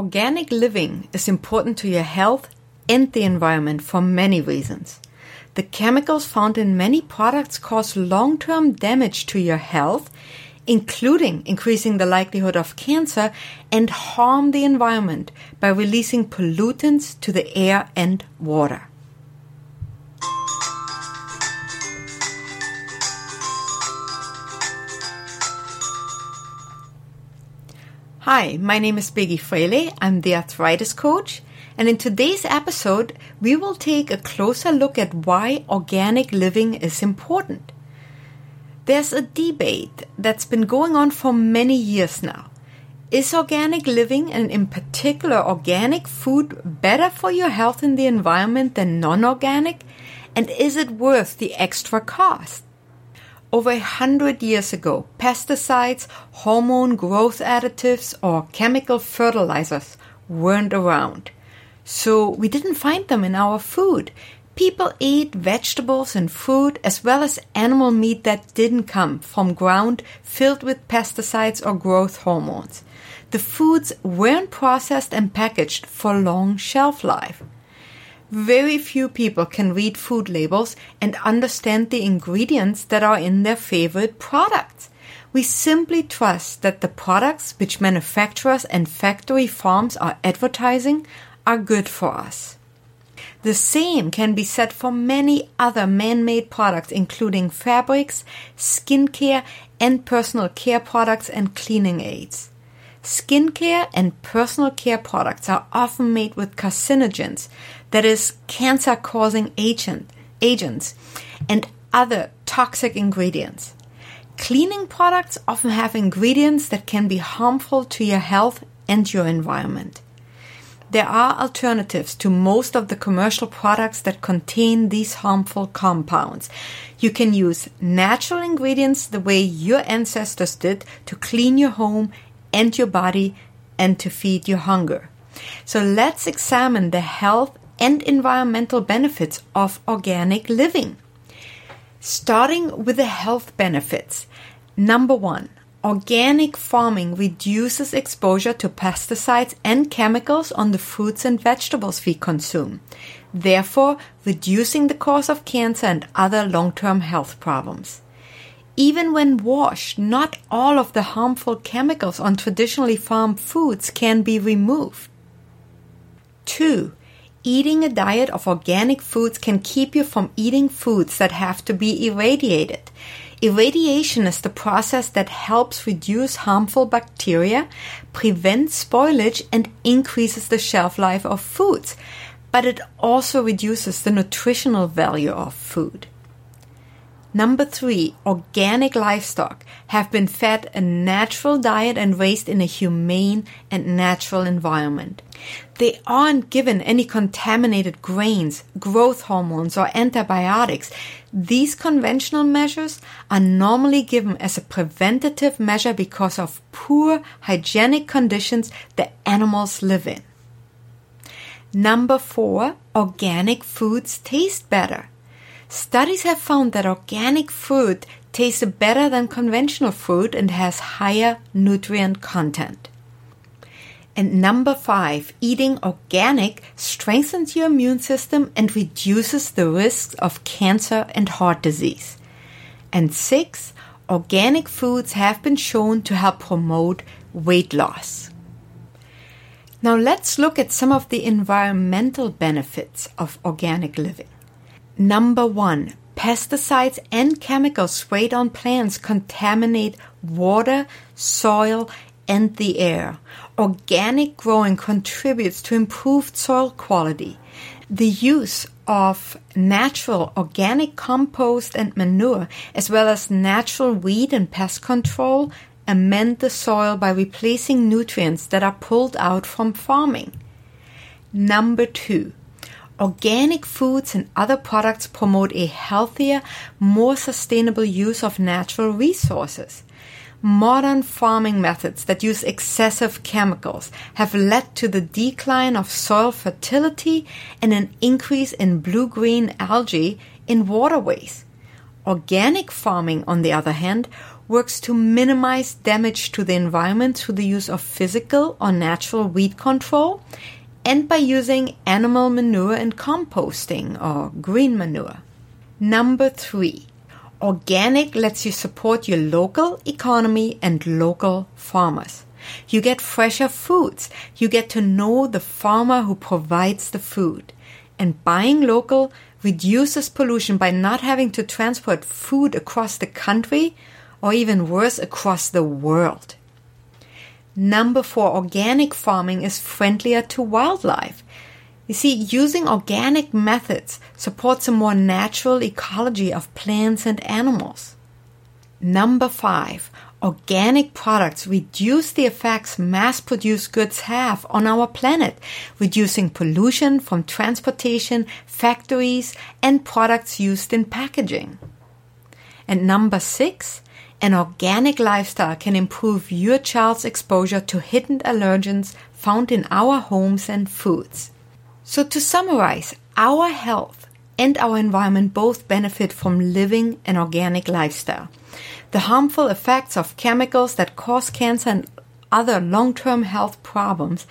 Organic living is important to your health and the environment for many reasons. The chemicals found in many products cause long term damage to your health, including increasing the likelihood of cancer and harm the environment by releasing pollutants to the air and water. Hi, my name is Biggi Fraley. I'm the arthritis coach. And in today's episode, we will take a closer look at why organic living is important. There's a debate that's been going on for many years now. Is organic living, and in particular organic food, better for your health and the environment than non organic? And is it worth the extra cost? Over a hundred years ago, pesticides, hormone growth additives, or chemical fertilizers weren't around. So we didn't find them in our food. People ate vegetables and fruit as well as animal meat that didn't come from ground filled with pesticides or growth hormones. The foods weren't processed and packaged for long shelf life. Very few people can read food labels and understand the ingredients that are in their favorite products. We simply trust that the products which manufacturers and factory farms are advertising are good for us. The same can be said for many other man-made products including fabrics, skincare, and personal care products and cleaning aids. Skincare and personal care products are often made with carcinogens, that is, cancer causing agent, agents, and other toxic ingredients. Cleaning products often have ingredients that can be harmful to your health and your environment. There are alternatives to most of the commercial products that contain these harmful compounds. You can use natural ingredients the way your ancestors did to clean your home and your body and to feed your hunger. So let's examine the health and environmental benefits of organic living. Starting with the health benefits. Number one, organic farming reduces exposure to pesticides and chemicals on the fruits and vegetables we consume, therefore reducing the cause of cancer and other long-term health problems. Even when washed, not all of the harmful chemicals on traditionally farmed foods can be removed. 2. Eating a diet of organic foods can keep you from eating foods that have to be irradiated. Irradiation is the process that helps reduce harmful bacteria, prevents spoilage, and increases the shelf life of foods, but it also reduces the nutritional value of food. Number three, organic livestock have been fed a natural diet and raised in a humane and natural environment. They aren't given any contaminated grains, growth hormones, or antibiotics. These conventional measures are normally given as a preventative measure because of poor hygienic conditions the animals live in. Number four, organic foods taste better. Studies have found that organic food tastes better than conventional food and has higher nutrient content. And number five, eating organic strengthens your immune system and reduces the risks of cancer and heart disease. And six, organic foods have been shown to help promote weight loss. Now let's look at some of the environmental benefits of organic living. Number one, pesticides and chemicals sprayed on plants contaminate water, soil, and the air. Organic growing contributes to improved soil quality. The use of natural organic compost and manure, as well as natural weed and pest control, amend the soil by replacing nutrients that are pulled out from farming. Number two, Organic foods and other products promote a healthier, more sustainable use of natural resources. Modern farming methods that use excessive chemicals have led to the decline of soil fertility and an increase in blue green algae in waterways. Organic farming, on the other hand, works to minimize damage to the environment through the use of physical or natural weed control and by using animal manure and composting or green manure. Number three, organic lets you support your local economy and local farmers. You get fresher foods. You get to know the farmer who provides the food. And buying local reduces pollution by not having to transport food across the country or even worse, across the world. Number four, organic farming is friendlier to wildlife. You see, using organic methods supports a more natural ecology of plants and animals. Number five, organic products reduce the effects mass produced goods have on our planet, reducing pollution from transportation, factories, and products used in packaging. And number six, an organic lifestyle can improve your child's exposure to hidden allergens found in our homes and foods. So to summarize, our health and our environment both benefit from living an organic lifestyle. The harmful effects of chemicals that cause cancer and other long-term health problems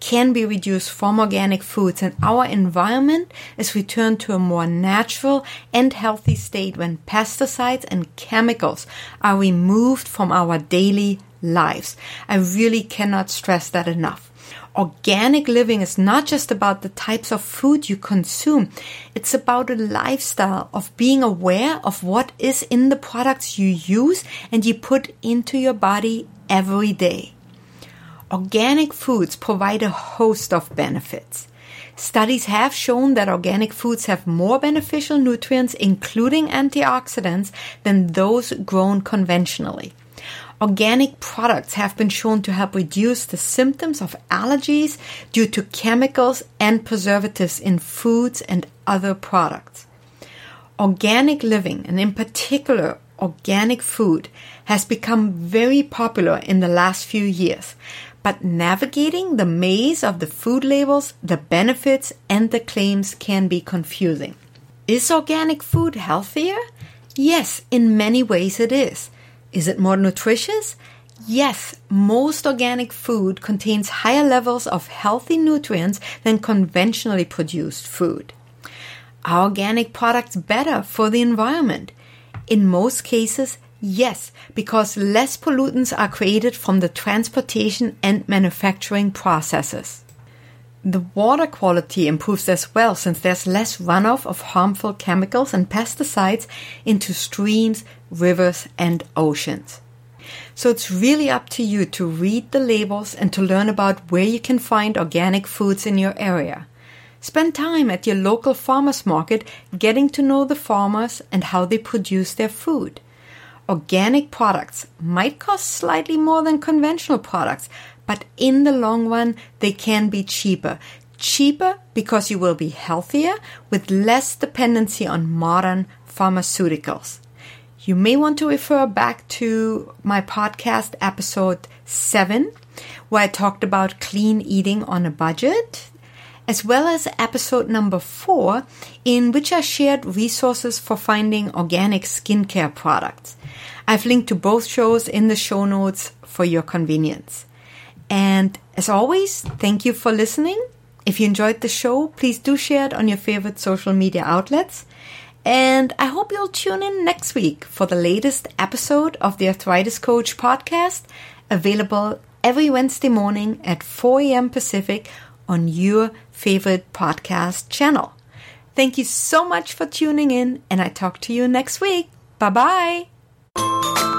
can be reduced from organic foods and our environment is returned to a more natural and healthy state when pesticides and chemicals are removed from our daily lives. I really cannot stress that enough. Organic living is not just about the types of food you consume. It's about a lifestyle of being aware of what is in the products you use and you put into your body every day. Organic foods provide a host of benefits. Studies have shown that organic foods have more beneficial nutrients, including antioxidants, than those grown conventionally. Organic products have been shown to help reduce the symptoms of allergies due to chemicals and preservatives in foods and other products. Organic living, and in particular organic food, has become very popular in the last few years, but navigating the maze of the food labels, the benefits, and the claims can be confusing. Is organic food healthier? Yes, in many ways it is. Is it more nutritious? Yes, most organic food contains higher levels of healthy nutrients than conventionally produced food. Are organic products better for the environment? In most cases, Yes, because less pollutants are created from the transportation and manufacturing processes. The water quality improves as well since there's less runoff of harmful chemicals and pesticides into streams, rivers, and oceans. So it's really up to you to read the labels and to learn about where you can find organic foods in your area. Spend time at your local farmers market getting to know the farmers and how they produce their food. Organic products might cost slightly more than conventional products, but in the long run, they can be cheaper. Cheaper because you will be healthier with less dependency on modern pharmaceuticals. You may want to refer back to my podcast episode 7, where I talked about clean eating on a budget, as well as episode number 4, in which I shared resources for finding organic skincare products. I've linked to both shows in the show notes for your convenience. And as always, thank you for listening. If you enjoyed the show, please do share it on your favorite social media outlets. And I hope you'll tune in next week for the latest episode of the Arthritis Coach podcast, available every Wednesday morning at 4 a.m. Pacific on your favorite podcast channel. Thank you so much for tuning in, and I talk to you next week. Bye bye.